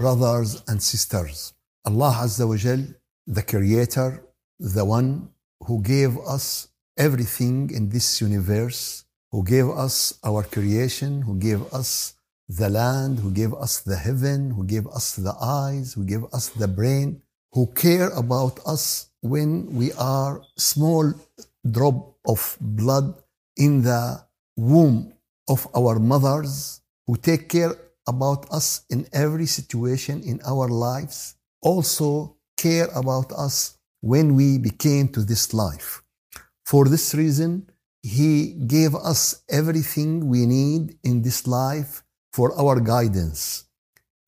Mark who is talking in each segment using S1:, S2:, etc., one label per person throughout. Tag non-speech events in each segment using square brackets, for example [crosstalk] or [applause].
S1: brothers and sisters, Allah Azza wa Jal, the Creator, the one who gave us everything in this universe, who gave us our creation, who gave us the land, who gave us the heaven, who gave us the eyes, who gave us the brain, who care about us when we are small drop of blood in the womb of our mothers, who take care about us in every situation in our lives, also care about us when we became to this life. For this reason, He gave us everything we need in this life for our guidance,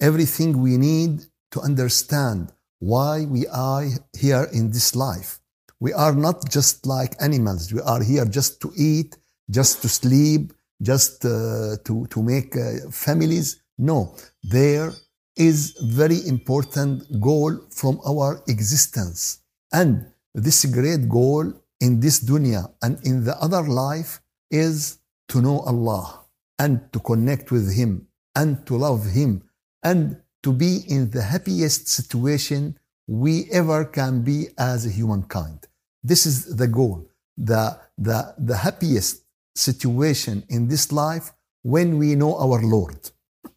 S1: everything we need to understand why we are here in this life. We are not just like animals. We are here just to eat, just to sleep, just uh, to, to make uh, families. No, there is very important goal from our existence. And this great goal in this dunya and in the other life is to know Allah and to connect with Him and to love Him and to be in the happiest situation we ever can be as a humankind. This is the goal, the, the, the happiest situation in this life when we know our Lord.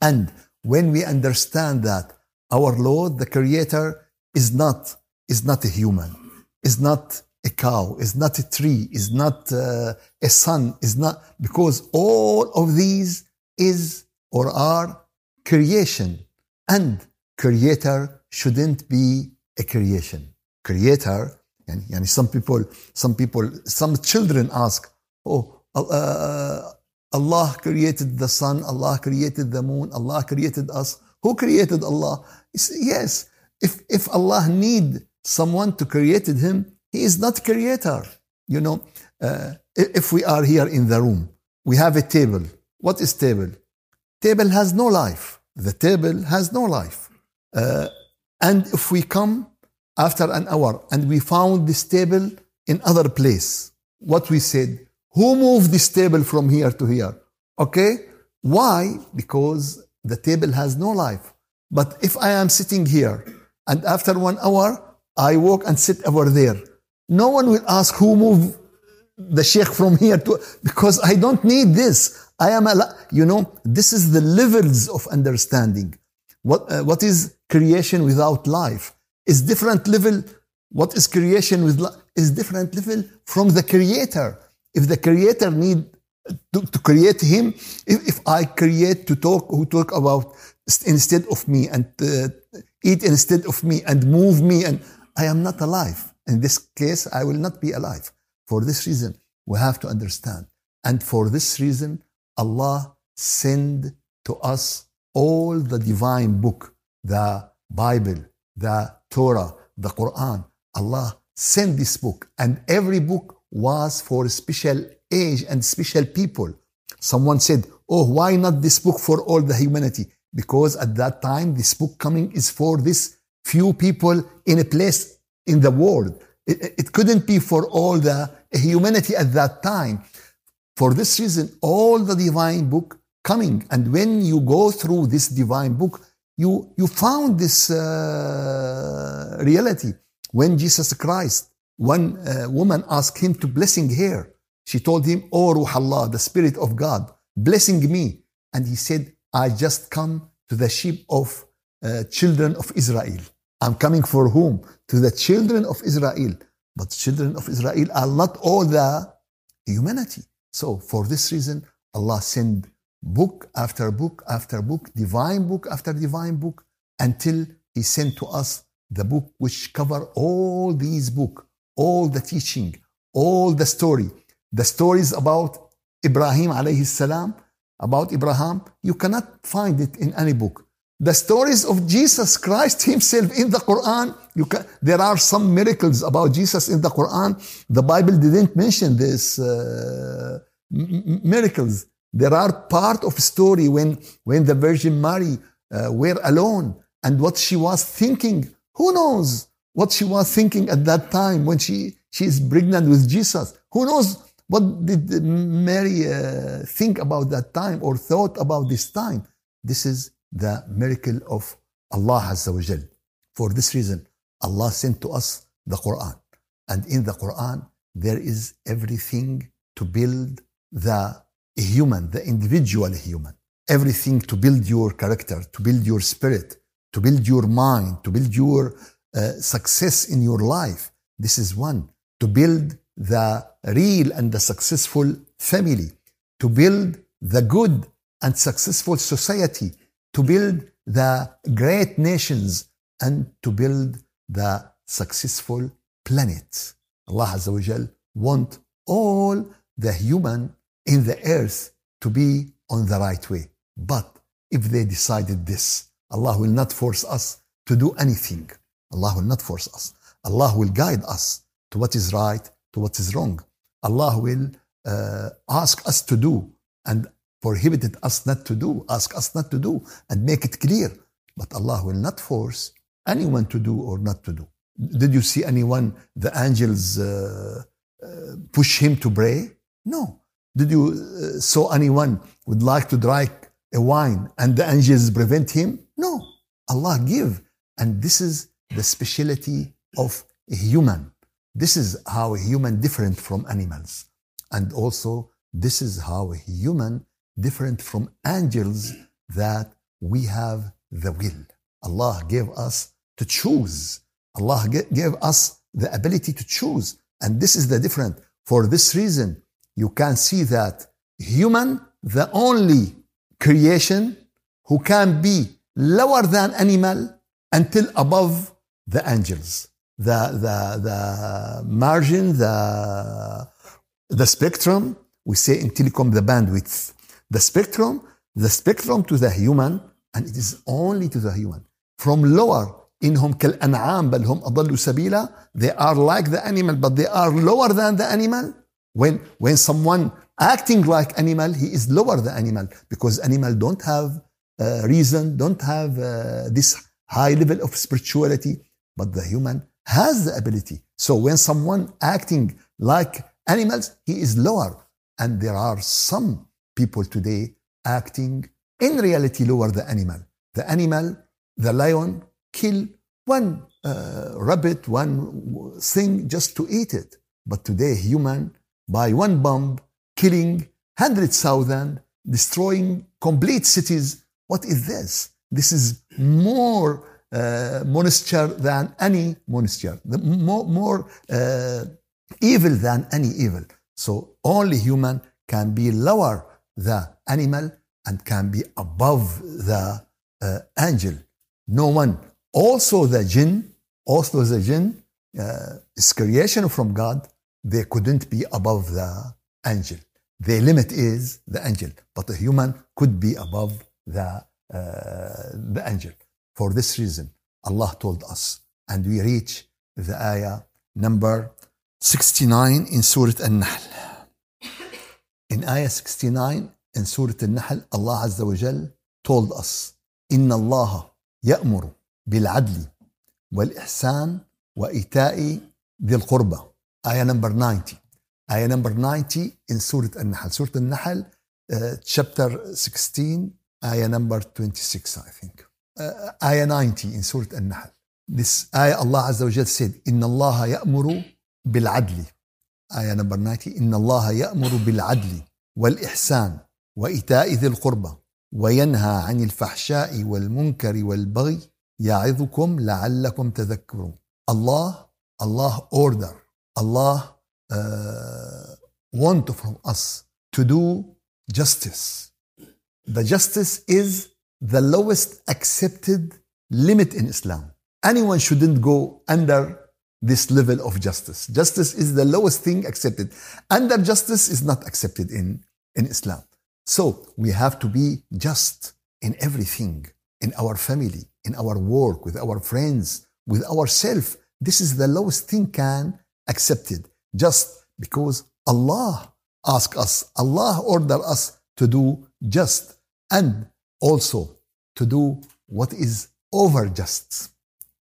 S1: And when we understand that our Lord, the Creator, is not, is not a human, is not a cow, is not a tree, is not uh, a sun, is not, because all of these is or are creation. And Creator shouldn't be a creation. Creator, and, and some people, some people, some children ask, oh, uh, Allah created the sun, Allah created the moon, Allah created us. Who created Allah? Yes, if, if Allah need someone to create him, he is not creator. You know, uh, if we are here in the room, we have a table. What is table? Table has no life. The table has no life. Uh, and if we come after an hour and we found this table in other place, what we said, who moved this table from here to here? Okay? Why? Because the table has no life. But if I am sitting here and after one hour, I walk and sit over there, no one will ask who moved the sheikh from here to, because I don't need this. I am, a, you know, this is the levels of understanding. What, uh, what is creation without life? Is different level. What is creation with life? Is different level from the creator. If the creator need to, to create him, if, if, I create to talk, who talk about instead of me and uh, eat instead of me and move me and I am not alive. In this case, I will not be alive. For this reason, we have to understand. And for this reason, Allah send to us all the divine book, the Bible, the Torah, the Quran. Allah send this book and every book was for a special age and special people. Someone said, oh, why not this book for all the humanity? Because at that time, this book coming is for this few people in a place in the world. It, it couldn't be for all the humanity at that time. For this reason, all the divine book coming. And when you go through this divine book, you, you found this uh, reality. When Jesus Christ, one uh, woman asked him to blessing her. She told him, Oh Ruh Allah, the Spirit of God, blessing me. And he said, I just come to the sheep of uh, children of Israel. I'm coming for whom? To the children of Israel. But children of Israel are not all the humanity. So for this reason, Allah sent book after book after book, divine book after divine book, until He sent to us the book which cover all these book, all the teaching, all the story. The stories about Ibrahim alayhi salam, about Abraham, you cannot find it in any book. The stories of Jesus Christ himself in the Quran, can, there are some miracles about Jesus in the Quran. The Bible didn't mention these uh, miracles. There are part of story when, when the Virgin Mary uh, were alone and what she was thinking. Who knows what she was thinking at that time when she, she is pregnant with Jesus? Who knows what did Mary uh, think about that time or thought about this time? This is the miracle of Allah Azza wa Jal. For this reason, Allah sent to us the Quran. And in the Quran, there is everything to build the human, the individual human. Everything to build your character, to build your spirit, to build your mind, to build your uh, success in your life. This is one. To build the real and the successful family, to build the good and successful society, to build the great nations, and to build the successful planet. Allah Azza wa Jal want all the human in the earth to be on the right way. But if they decided this, Allah will not force us to do anything. Allah will not force us. Allah will guide us to what is right, to what is wrong. Allah will uh, ask us to do and prohibited us not to do, ask us not to do, and make it clear. But Allah will not force anyone to do or not to do. Did you see anyone, the angels uh, uh, push him to pray? No. Did you uh, saw anyone would like to drink a wine and the angels prevent him? No. Allah give. And this is the speciality of a human. This is how a human different from animals. And also, this is how a human different from angels that we have the will. Allah gave us to choose. Allah gave us the ability to choose. And this is the difference. For this reason, you can see that human, the only creation who can be lower than animal until above the angels. The, the, the margin, the, the spectrum, we say in telecom the bandwidth. The spectrum, the spectrum to the human, and it is only to the human. From lower إنهم كالأنعام بل هم أضل سبيلا they are like the animal but they are lower than the animal when when someone acting like animal he is lower than animal because animal don't have uh, reason don't have uh, this high level of spirituality but the human has the ability so when someone acting like animals he is lower and there are some people today acting in reality lower the animal the animal the lion kill one uh, rabbit, one thing just to eat it. But today, human, by one bomb, killing hundreds hundred thousand, destroying complete cities. What is this? This is more uh, monster than any monster, the more, more uh, evil than any evil. So only human can be lower the animal and can be above the uh, angel. No one also the jinn, also the jinn uh, is creation from God. They couldn't be above the angel. The limit is the angel, but the human could be above the, uh, the angel. For this reason, Allah told us, and we reach the ayah number 69 in Surah An-Nahl. In ayah 69 in Surah An-Nahl, Allah Azza wa Jal told us, إن الله يأمر بالعدل والإحسان وإيتاء ذي القربى آية نمبر 90 آية نمبر 90 in سورة النحل سورة النحل uh, chapter 16 آية نمبر 26 I think uh, آية 90 in سورة النحل. This آية الله عز وجل said إن الله يأمر بالعدل. آية نمبر 90 إن الله يأمر بالعدل والإحسان وإيتاء ذي القربى وينهى عن الفحشاء والمنكر والبغي يعظكم لعلكم تذكرون. Allah Allah order. Allah uh, want from us to do justice. The justice is the lowest accepted limit in Islam. Anyone shouldn't go under this level of justice. Justice is the lowest thing accepted. Under justice is not accepted in in Islam. So we have to be just in everything in our family in our work, with our friends, with ourselves. This is the lowest thing can accepted. Just because Allah ask us, Allah order us to do just. And also to do what is over just,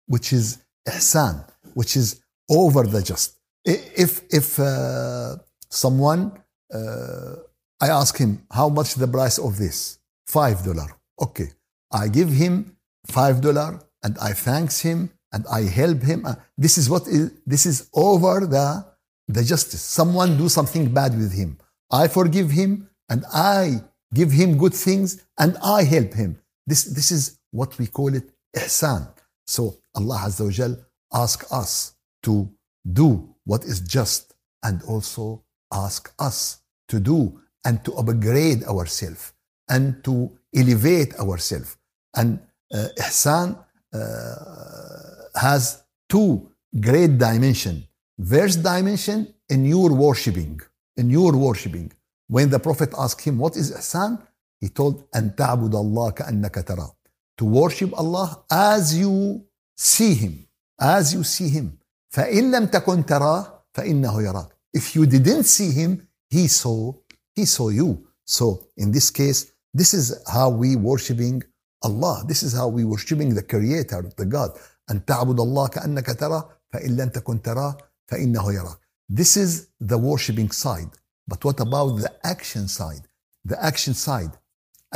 S1: which is ihsan, which is over the just. If if uh, someone uh, I ask him how much the price of this five dollar, okay, I give him five dollar and I thanks him and I help him. Uh, this is what is, this is over the, the justice. Someone do something bad with him. I forgive him and I give him good things and I help him. This, this is what we call it ihsan. So Allah Azza wa Jal ask us to do what is just and also ask us to do and to upgrade ourselves and to elevate ourselves. And uh, ihsan uh, has two great dimension. First dimension in your worshiping, in your worshiping. When the Prophet asked him, what is ihsan? He told, أن تعبد الله كأنك تراه. To worship Allah as you see Him, as you see Him. فإن لم تكن تراه فإنه يراك. If you didn't see Him, He saw, He saw you. So in this case, this is how we worshiping Allah. This is how we worshiping the Creator, the God. أن تعبد الله كأنك تراه فإن لم تكن تراه فإنه يراك. This is the worshiping side. But what about the action side? The action side.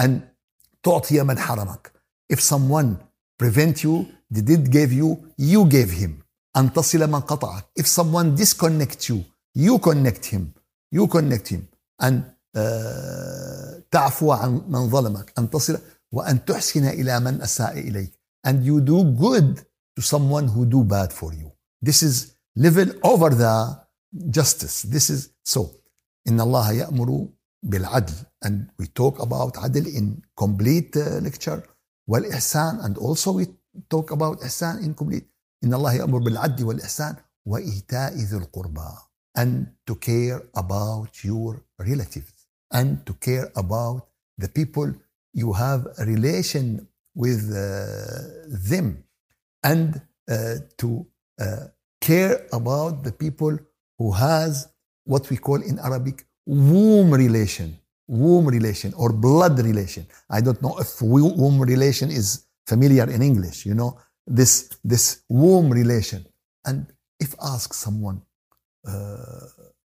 S1: And تعطي من حرمك. If someone prevent you, they did give you, you gave him. أن تصل من قطعك. If someone disconnect you, you connect him. You connect him. أن uh, تعفو عن من ظلمك. أن تصل وأن تحسن إلى من أساء إليك. And you do good to someone who do bad for you. This is level over the justice. This is so. إن الله يأمر بالعدل and we talk about عدل in complete uh, lecture والإحسان and also we talk about إحسان in complete إن الله يأمر بالعدل والإحسان وإيتاء ذي القربى and to care about your relatives and to care about the people you have a relation with uh, them and uh, to uh, care about the people who has what we call in Arabic womb relation, womb relation or blood relation. I don't know if womb relation is familiar in English, you know, this, this womb relation. And if ask someone, uh,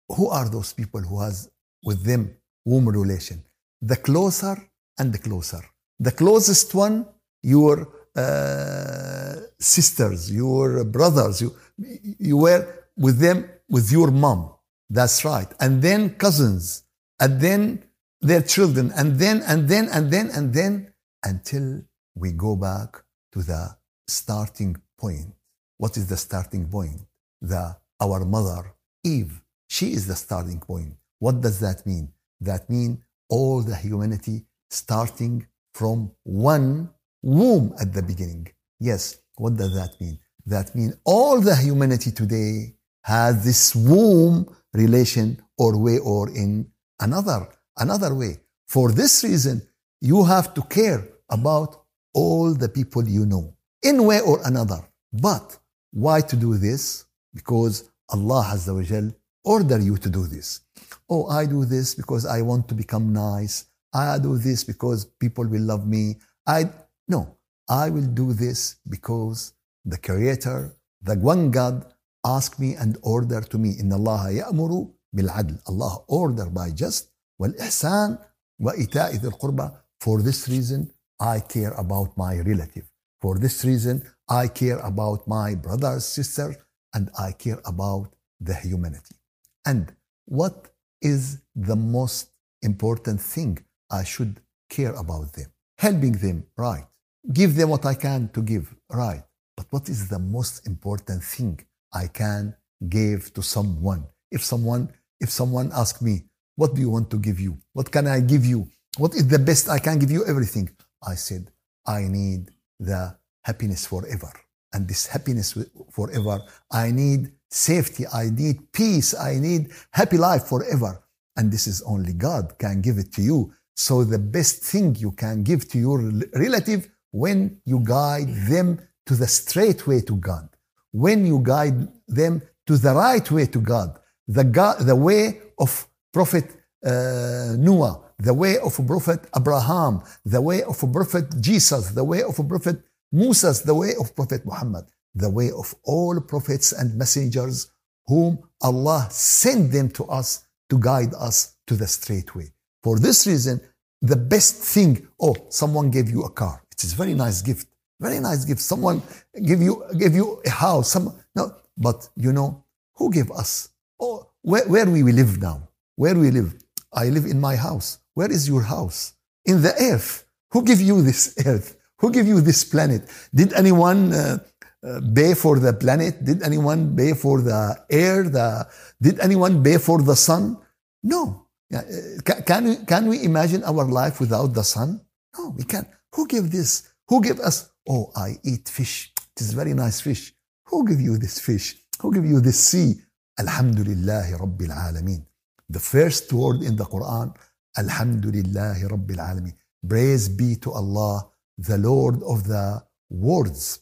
S1: who are those people who has with them womb relation? The closer and the closer. The closest one, your uh, sisters, your brothers, you, you were with them with your mom. That's right. And then cousins, and then their children, and then, and then, and then, and then, until we go back to the starting point. What is the starting point? The, our mother, Eve, she is the starting point. What does that mean? That means all the humanity starting from one womb at the beginning. Yes, what does that mean? That means all the humanity today has this womb relation or way or in another another way. For this reason, you have to care about all the people you know in way or another. But why to do this? Because Allah wa Jal order you to do this. Oh, I do this because I want to become nice. I do this because people will love me. I no, I will do this because the Creator, the one God, asked me and order to me. إن الله يأمر بالعدل. Allah order by just والإحسان وإيتاء ذي القربى. For this reason, I care about my relative. For this reason, I care about my brothers, sisters, and I care about the humanity. And what is the most important thing I should care about them? Helping them, right. Give them what I can to give, right. But what is the most important thing I can give to someone? If someone, if someone asks me, what do you want to give you? What can I give you? What is the best I can give you? Everything. I said, I need the happiness forever. And this happiness forever, I need safety, I need peace, I need happy life forever. And this is only God can give it to you. So the best thing you can give to your relative when you guide them to the straight way to God, when you guide them to the right way to God, the, God, the way of Prophet uh, Noah, the way of Prophet Abraham, the way of Prophet Jesus, the way of Prophet Musa, the way of Prophet Muhammad, the way of all prophets and messengers whom Allah sent them to us to guide us to the straight way. For this reason, the best thing, oh, someone gave you a car. It is a very nice gift. Very nice gift. Someone give you give you a house. Some no, but you know who gave us? Oh, where, where we live now? Where we live? I live in my house. Where is your house? In the earth. Who give you this [laughs] earth? Who give you this planet? Did anyone uh, uh, pay for the planet? Did anyone pay for the air? The, did anyone pay for the sun? No. Uh, can, can, we, can we imagine our life without the sun? No, we can't. Who gave this? Who gave us? Oh, I eat fish. It is very nice fish. Who give you this fish? Who give you this sea? Alhamdulillah Rabbil Alameen. The first word in the Quran, Alhamdulillah Rabbil Alameen. Praise be to Allah, the Lord of the worlds,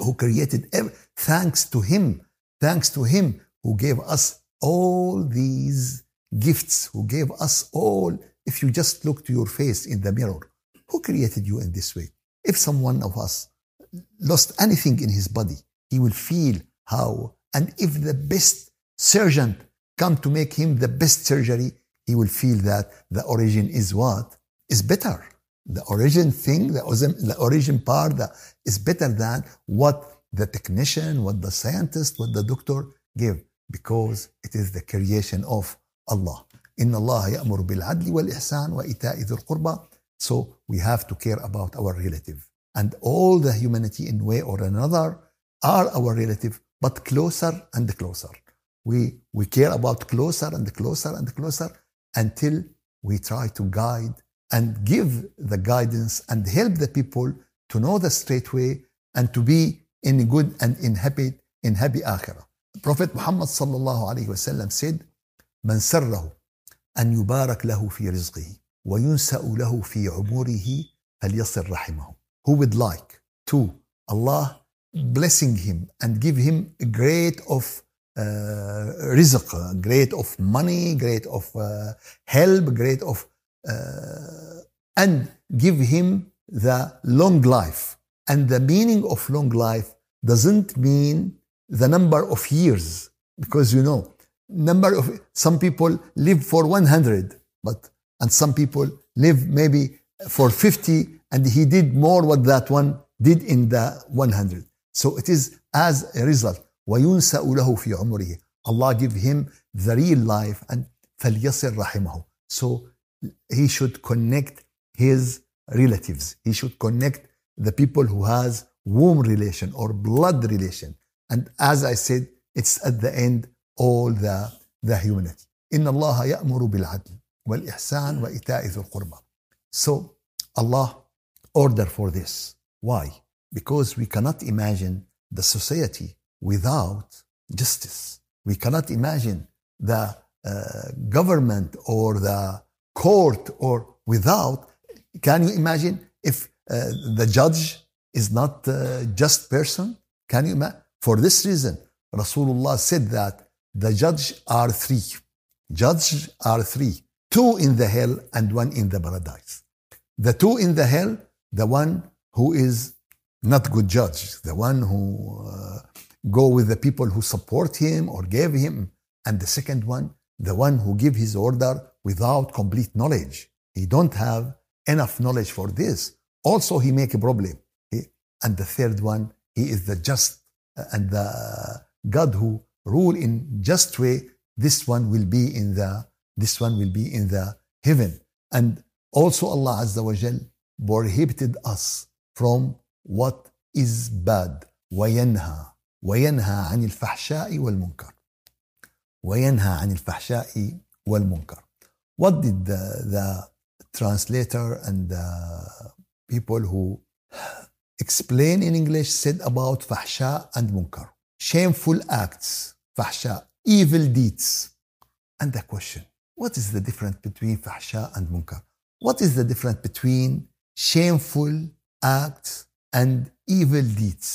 S1: who created every, thanks to Him, thanks to Him who gave us all these gifts, who gave us all. If you just look to your face in the mirror, who created you in this way? If someone of us lost anything in his body, he will feel how. And if the best surgeon come to make him the best surgery, he will feel that the origin is what? Is better. The origin thing, the, the origin part that is better than what the technician, what the scientist, what the doctor gave, because it is the creation of Allah. إن الله يأمر بالعدل والإحسان وإيتاء ذي القربى. So we have to care about our relative. And all the humanity in way or another are our relative, but closer and closer we, we care about closer and closer and closer until we try to guide and give the guidance and help the people to know the straight way and to be in good and in happy in happy akhirah. Prophet Muhammad sallallahu alayhi wasallam said, من سره أن يبارك له في رزقه وينسأ له في عمره فليصل رحمه. Who would like to Allah blessing him and give him a great of uh, rizq, great of money, great of uh, help, great of, uh, and give him the long life. And the meaning of long life doesn't mean the number of years, because you know, number of some people live for 100, but and some people live maybe for 50, and he did more what that one did in the 100. So it is as a result. وينسأ له في عمره Allah give him the real life and فليصل رحمه so he should connect his relatives he should connect the people who has womb relation or blood relation and as I said it's at the end all the the humanity إن الله يأمر بالعدل والإحسان وإيتاء ذي القربى so Allah order for this why because we cannot imagine the society without justice. We cannot imagine the uh, government or the court or without. Can you imagine if uh, the judge is not a just person? Can you imagine? For this reason, Rasulullah said that the judge are three. Judge are three. Two in the hell and one in the paradise. The two in the hell, the one who is not good judge, the one who uh, go with the people who support him or gave him. And the second one, the one who give his order without complete knowledge. He don't have enough knowledge for this. Also, he make a problem. And the third one, he is the just uh, and the God who rule in just way. This one will be in the this one will be in the heaven. And also Allah Azza wa Jal prohibited us from what is bad. وينهى وينهى عن الفحشاء والمنكر وينهى عن الفحشاء والمنكر what did the, the translator and the people who explain in English said about fahsha and munkar shameful acts fahsha evil deeds and the question what is the difference between fahsha and munkar what is the difference between shameful acts and evil deeds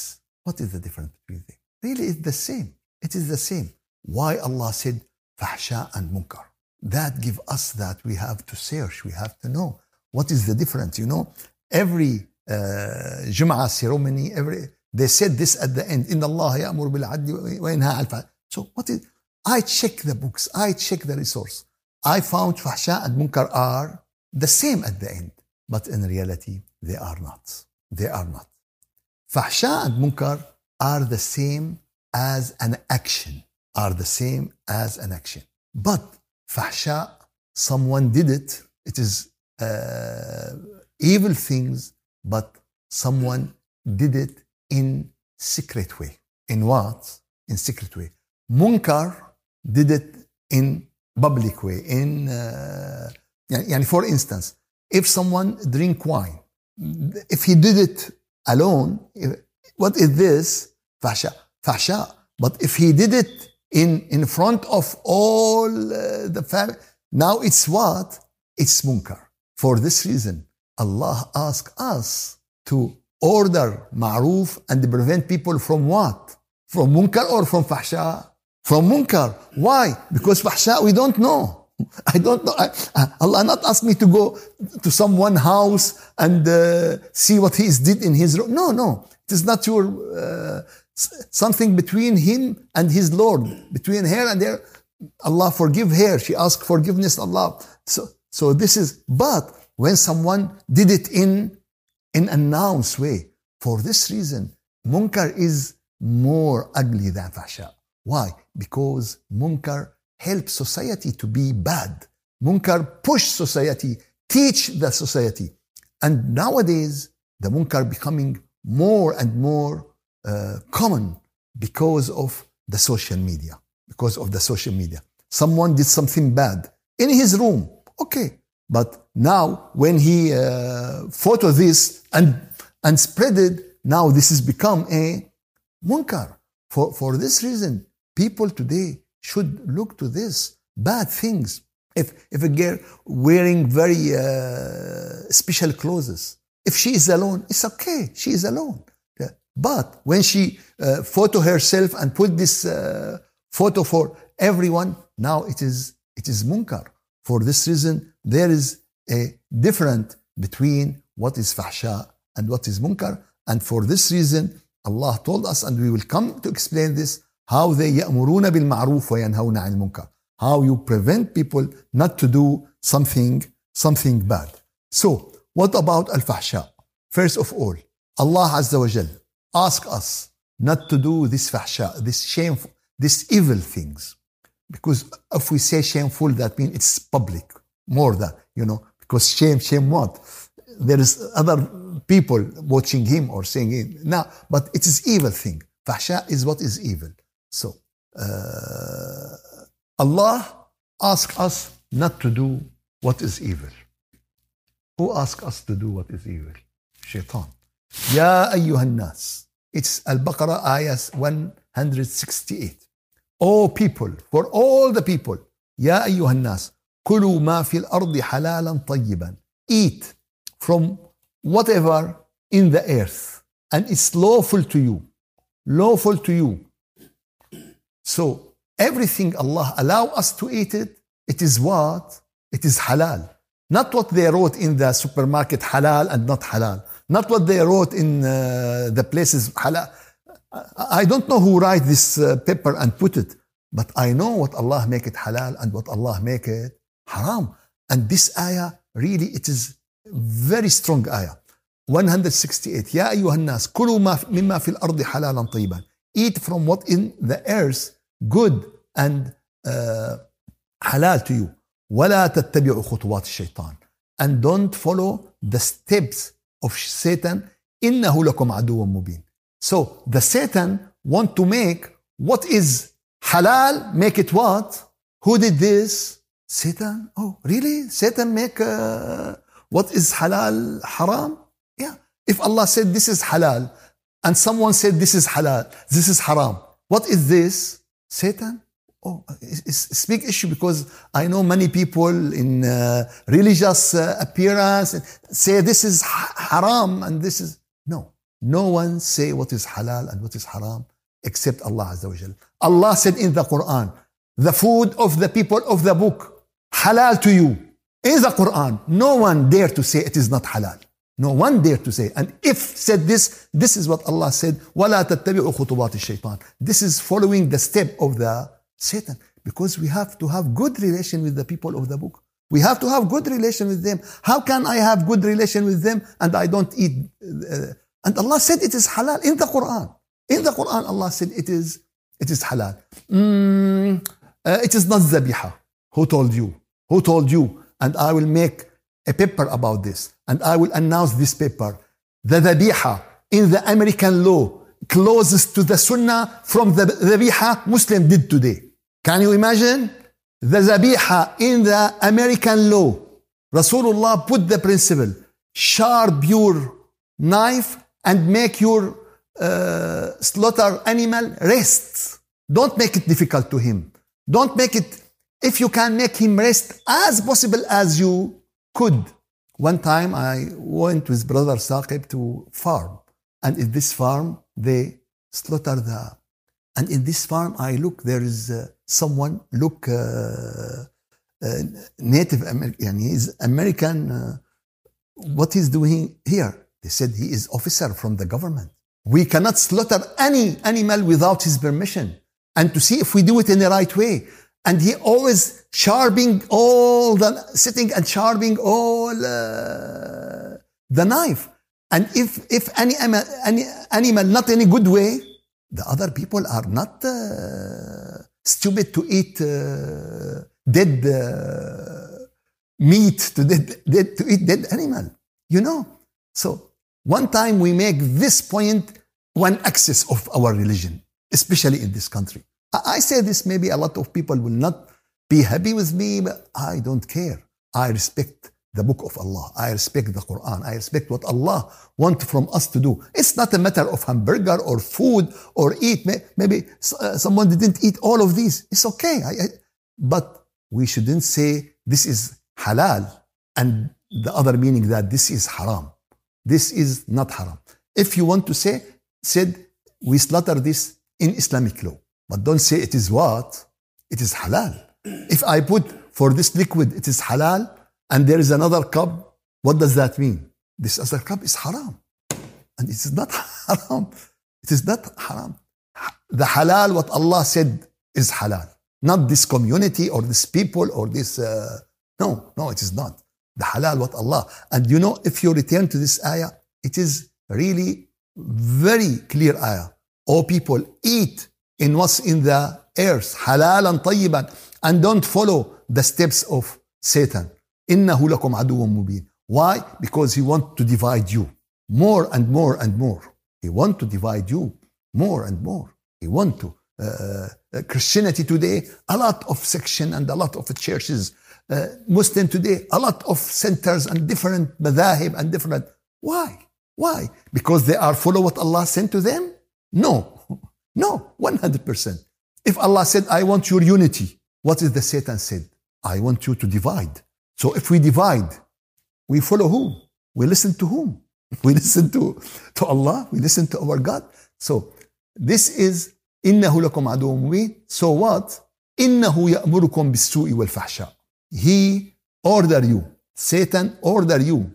S1: what is the difference between them Really, it's the same. It is the same. Why Allah said fahsha and munkar? That give us that we have to search. We have to know what is the difference. You know, every uh, Jum'ah ceremony, every they said this at the end. In Allah adli wa yanha al So what is? I check the books. I check the resource. I found fahsha and munkar are the same at the end, but in reality they are not. They are not. Fahsha and munkar are the same as an action, are the same as an action. But fahsha, someone did it, it is uh, evil things, but someone did it in secret way. In what? In secret way. Munkar did it in public way. In uh, يعني for instance, if someone drink wine, if he did it alone, what is this? Fahsha. Fahsha. But if he did it in, in front of all uh, the family, now it's what? It's munkar. For this reason, Allah asked us to order ma'ruf and prevent people from what? From munkar or from fahsha? from munkar. Why? Because fahsha we don't know. I don't know. I, Allah not asked me to go to someone house and uh, see what he did in his room. No, no. It is not your uh, something between him and his Lord, between her and her. Allah forgive her. She asked forgiveness. Allah. So, so this is. But when someone did it in in announced way, for this reason, munkar is more ugly than fahsha. Why? Because munkar helps society to be bad. Munkar push society, teach the society. And nowadays, the munkar becoming more and more uh, common because of the social media. Because of the social media. Someone did something bad in his room. Okay. But now when he uh, photo this and, and spread it, now this has become a munkar. For, for this reason, people today should look to this bad things. If, if a girl wearing very uh, special clothes, if she is alone, it's okay. She is alone. But when she uh, photo herself and put this uh, photo for everyone, now it is it is munkar. For this reason, there is a difference between what is fahsha and what is munkar. And for this reason, Allah told us, and we will come to explain this, how they يأمرون بالمعروف وينهون عن المنكر. How you prevent people not to do something, something bad. So, what about al-fahsha? First of all, Allah Azza wa Jal ask us not to do this fahsha, this shameful, this evil things. Because if we say shameful, that means it's public, more than, you know, because shame, shame what? There is other people watching him or saying it. Now, but it is evil thing. Fahsha is what is evil. So, uh, Allah asks us not to do what is evil. Who asks us to do what is evil? Shaitan. يا أيها الناس It's Al-Baqarah ayah 168 O people, for all the people يا أيها الناس كلوا ما في الأرض حلالا طيبا Eat from whatever in the earth and it's lawful to you lawful to you so everything Allah allow us to eat it it is what it is halal not what they wrote in the supermarket halal and not halal not what they wrote in uh, the places halal. I don't know who write this uh, paper and put it, but I know what Allah make it halal and what Allah make it haram. And this ayah really it is very strong ayah. 168 يا أيها الناس كلوا ما مما في الأرض حلالا طيبا eat from what in the earth good and uh, halal to you ولا تتبعوا خطوات الشيطان and don't follow the steps of Satan إنه لكم عدو مبين so the Satan want to make what is halal make it what who did this Satan oh really Satan make uh, what is halal haram yeah if Allah said this is halal and someone said this is halal this is haram what is this Satan Oh, it's, it's, big issue because I know many people in uh, religious uh, appearance say this is haram and this is no. No one say what is halal and what is haram except Allah Azza wa Jal. Allah said in the Quran, the food of the people of the book, halal to you. In the Quran, no one dare to say it is not halal. No one dare to say. And if said this, this is what Allah said, وَلَا تَتَّبِعُوا خُطُوَاتِ الشَّيْطَانِ This is following the step of the Satan. Because we have to have good relation with the people of the book. We have to have good relation with them. How can I have good relation with them and I don't eat uh, And Allah said it is halal in the Quran. In the Quran, Allah said it is it is halal. Mm, uh, it is not zabiha. Who told you? Who told you? And I will make a paper about this. And I will announce this paper. The zabiha in the American law closest to the sunnah from the zabiha Muslim did today. Can you imagine? The zabiha in the American law. Rasulullah put the principle, sharp your knife and make your uh, slaughter animal rest. Don't make it difficult to him. Don't make it, if you can make him rest as possible as you could. One time I went with brother Saqib to farm. And in this farm, they slaughter the, and in this farm, I look, there is uh, someone, look, uh, uh, Native American, American, uh, what he's doing here. They said he is officer from the government. We cannot slaughter any animal without his permission. And to see if we do it in the right way. And he always sharpening all the, sitting and sharpening all uh, the knife. And if, if any, any animal not in a good way, the other people are not uh, stupid to eat uh, dead uh, meat, to, dead, dead, to eat dead animal. You know? So one time we make this point one axis of our religion, especially in this country. I say this, maybe a lot of people will not be happy with me, but I don't care. I respect the book of Allah. I respect the Quran. I respect what Allah wants from us to do. It's not a matter of hamburger or food or eat. Maybe uh, someone didn't eat all of these. It's okay. I, I, but we shouldn't say this is halal and the other meaning that this is haram. This is not haram. If you want to say, said, we slaughter this in Islamic law. But don't say it is what? It is halal. If I put for this liquid, it is halal, and there is another cup, what does that mean? This other cup is haram. And it is not [laughs] haram. It is not haram. The halal, what Allah said, is halal. Not this community or this people or this. Uh, no, no, it is not the halal what Allah. And you know, if you return to this ayah, it is really very clear ayah. O people, eat in what's in the earth, halal and tayyiban, and don't follow the steps of Satan. إنه لكم عدو مبين. Why? Because he wants to divide you more and more and more. He wants to divide you more and more. He wants to. Uh, uh, Christianity today, a lot of section and a lot of churches uh, Muslim today, a lot of centers and different madhahib and different. Why? Why? Because they are follow what Allah sent to them? No. No, 100%. If Allah said, I want your unity, what is the Satan said? I want you to divide. So if we divide, we follow whom? We listen to whom? [laughs] We listen to, to Allah, we listen to our God. So this is إنه لكم عدو مبين. So what? إنه يأمركم بالسوء والفحشاء. He order you, Satan order you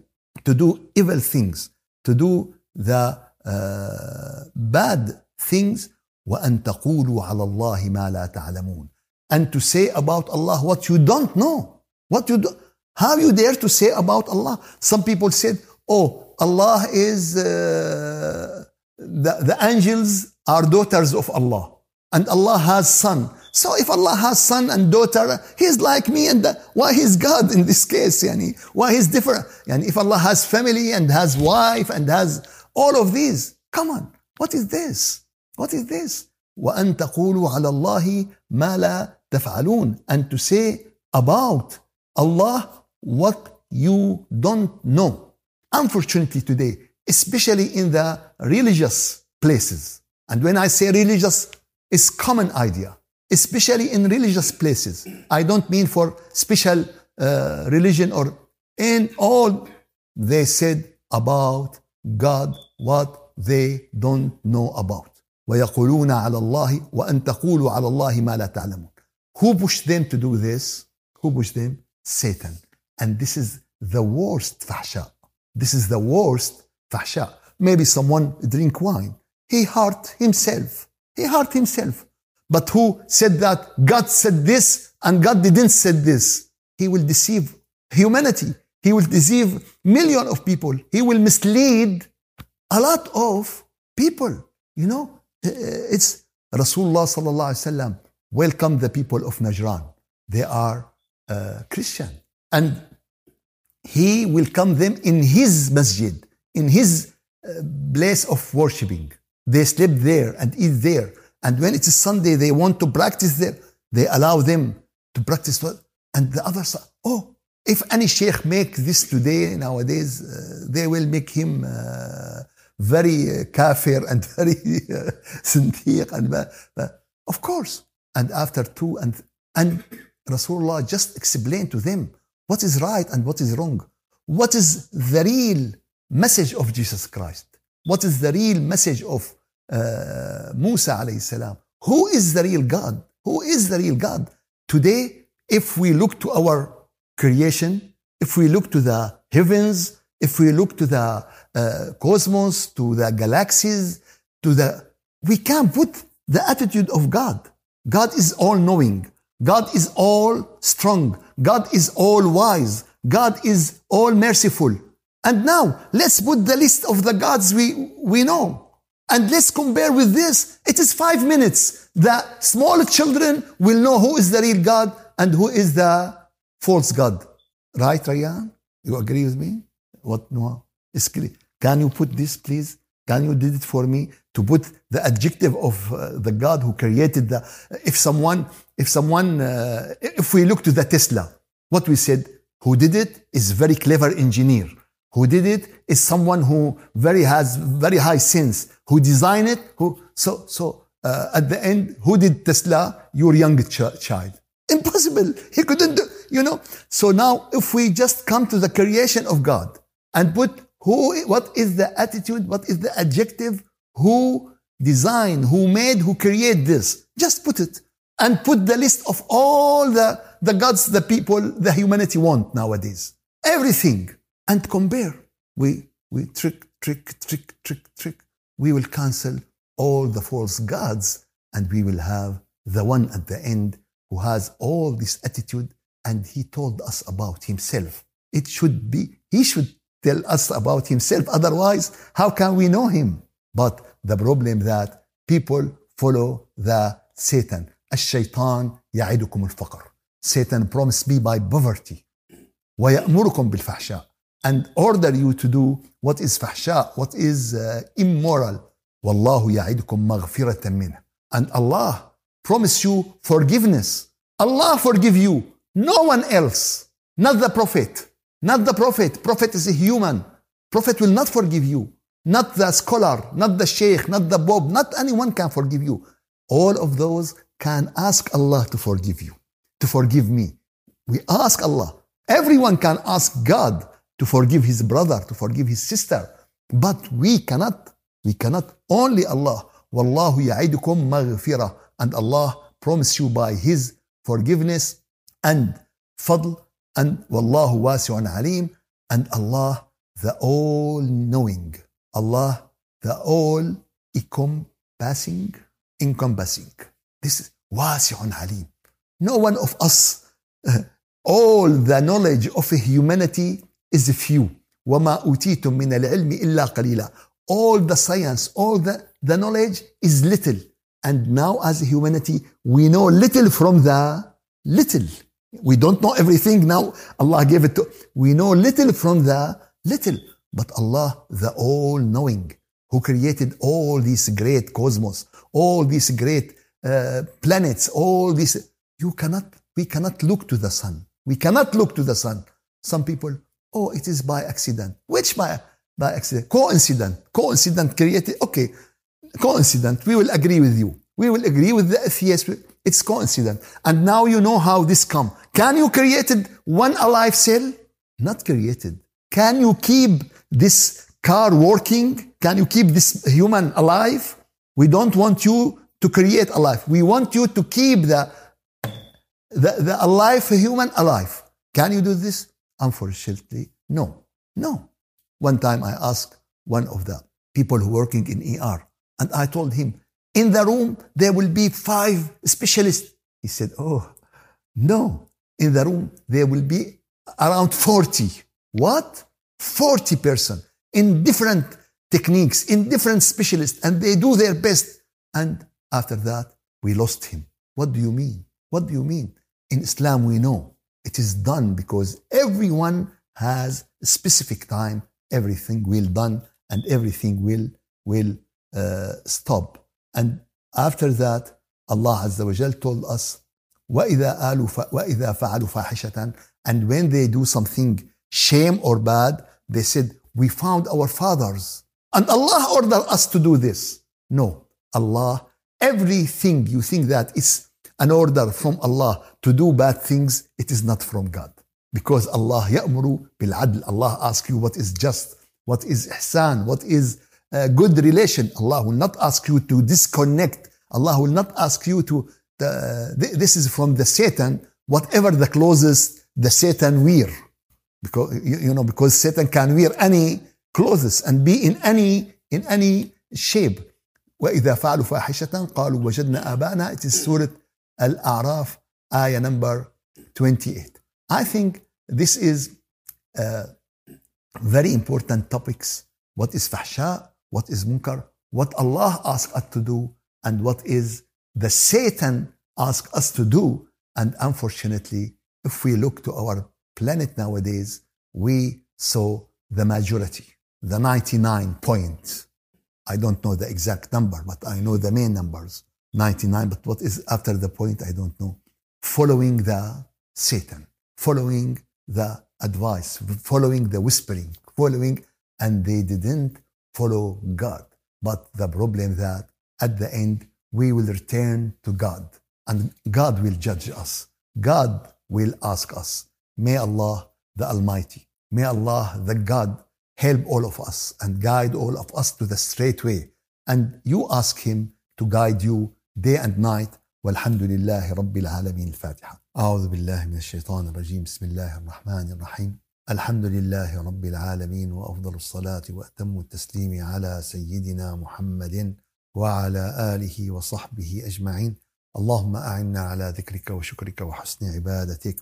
S1: to do evil things, to do the uh, bad things وأن تقولوا على الله ما لا تعلمون and to say about Allah what you don't know what you do how you dare to say about Allah some people said oh Allah is uh, the, the angels are daughters of Allah and Allah has son so if Allah has son and daughter, he's like me and the, why he's God in this case? Yani, why he's different? Yani, if Allah has family and has wife and has all of these, come on, what is this? What is this? وأن تقولوا على الله ما لا تفعلون and to say about Allah what you don't know. Unfortunately today, especially in the religious places, and when I say religious, it's common idea especially in religious places. I don't mean for special uh, religion or in all they said about God what they don't know about. ويقولون على الله وأن تقولوا على الله ما لا تعلمون. Who pushed them to do this? Who pushed them? Satan. And this is the worst fahsha. This is the worst fahsha. Maybe someone drink wine. He hurt himself. He hurt himself but who said that God said this and God didn't said this. He will deceive humanity. He will deceive millions of people. He will mislead a lot of people, you know, uh, it's Rasulullah sallallahu alaihi wasallam welcome the people of Najran. They are uh, Christian. And he welcome them in his masjid, in his uh, place of worshiping. They sleep there and eat there. And when it is Sunday, they want to practice there. They allow them to practice. And the other side, oh, if any sheikh make this today, nowadays, uh, they will make him uh, very uh, kafir and [laughs] very uh, zindiq. And, of course. And after two, and, and Rasulullah just explained to them what is right and what is wrong. What is the real message of Jesus Christ? What is the real message of uh, Musa alayhi salam? Who is the real God? Who is the real God? Today, if we look to our creation, if we look to the heavens, if we look to the uh, cosmos, to the galaxies, to the, we can put the attitude of God. God is all knowing. God is all strong. God is all wise. God is all merciful. And now let's put the list of the gods we, we know. And let's compare with this. It is five minutes. The small children will know who is the real God and who is the false God. Right, Ryan? You agree with me? What no? It's clear. Can you put this, please? Can you did it for me to put the adjective of uh, the God who created the? If someone, if someone, uh, if we look to the Tesla, what we said, who did it is very clever engineer. Who did it is someone who very has very high sense. Who designed it? Who so so uh, at the end, who did Tesla? Your young ch- child. Impossible. He couldn't do. You know. So now, if we just come to the creation of God and put who, what is the attitude? What is the adjective? Who designed, who made, who created this? Just put it and put the list of all the, the gods, the people, the humanity want nowadays. Everything. And compare. We, we trick, trick, trick, trick, trick. We will cancel all the false gods and we will have the one at the end who has all this attitude and he told us about himself. It should be, he should tell us about himself. Otherwise, how can we know him? But the problem that people follow the Satan. الشيطان يعدكم الفقر. Satan promised me by poverty. ويأمركم بالفحشاء. And order you to do what is فحشاء, what is uh, immoral. والله يعدكم مغفرة منه. And Allah promise you forgiveness. Allah forgive you. No one else. Not the prophet. Not the prophet. Prophet is a human. Prophet will not forgive you. Not the scholar, not the sheikh, not the bob, not anyone can forgive you. All of those can ask Allah to forgive you, to forgive me. We ask Allah. Everyone can ask God to forgive his brother, to forgive his sister. But we cannot. We cannot. Only Allah. Wallahu ya'idukum maghfirah. And Allah promise you by His forgiveness and fadl and wallahu wasi'un alim and Allah the all knowing Allah the all encompassing encompassing this is wasi'un alim no one of us [laughs] all the knowledge of humanity is few وما أوتيتم من العلم إلا قليلا all the science all the, the knowledge is little and now as humanity we know little from the little we don't know everything now. Allah gave it to, we know little from the little. But Allah, the all knowing, who created all these great cosmos, all these great uh, planets, all these, you cannot, we cannot look to the sun. We cannot look to the sun. Some people, oh, it is by accident. Which by, by accident? Coincident. Coincident created, okay, coincident. We will agree with you. We will agree with the atheist. It's coincidence. And now you know how this come. Can you created one alive cell? Not created. Can you keep this car working? Can you keep this human alive? We don't want you to create a life. We want you to keep the, the, the alive human alive. Can you do this? Unfortunately, no. No. One time I asked one of the people working in ER, and I told him, in the room, there will be five specialists. He said, Oh, no. In the room, there will be around 40. What? 40 person in different techniques, in different specialists, and they do their best. And after that, we lost him. What do you mean? What do you mean? In Islam, we know it is done because everyone has a specific time. Everything will done and everything will will uh, stop. And after that, Allah Azza wa Jal told us, وَإِذَا, آلوا ف- وَإِذَا فَعَلُوا فَاحِشَةً And when they do something shame or bad, they said, we found our fathers. And Allah ordered us to do this. No, Allah, everything you think that is an order from Allah to do bad things, it is not from God. Because Allah يأمر بالعدل. Allah asks you what is just, what is ihsan, what is a good relation. Allah will not ask you to disconnect. Allah will not ask you to, uh, this is from the Satan, whatever the closest the Satan wear. Because, you, you know, because Satan can wear any clothes and be in any, in any shape. وإذا فعلوا فاحشة قالوا وجدنا آباءنا it is Surah Al-A'raf ayah number 28 I think this is uh, very important topics what is fahsha What is munkar what Allah asks us to do and what is the Satan asks us to do and unfortunately if we look to our planet nowadays we saw the majority the 99 point I don't know the exact number, but I know the main numbers 99. But what is after the point, I don't know. Following the Satan, following the advice, following the whispering, following, and they didn't follow God. But the problem that at the end, we will return to God and God will judge us. God will ask us. May Allah, the Almighty, may Allah, the God help all of us and guide all of us to the straight way. And you ask Him to guide you day and night. والحمد لله رب العالمين الفاتحة أعوذ بالله من الشيطان الرجيم بسم الله الرحمن الرحيم الحمد لله رب العالمين وأفضل الصلاة وأتم التسليم على سيدنا محمد وعلى آله وصحبه أجمعين. اللهم أعنا على ذكرك وشكرك وحسن عبادتك.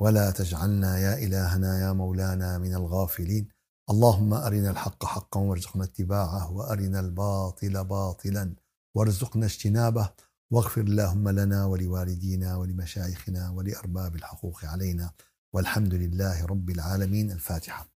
S1: ولا تجعلنا يا إلهنا يا مولانا من الغافلين. اللهم أرنا الحق حقا وارزقنا اتباعه وأرنا الباطل باطلا وارزقنا اجتنابه. واغفر اللهم لنا ولوالدينا ولمشايخنا ولأرباب الحقوق علينا. والحمد لله رب العالمين. الفاتحة.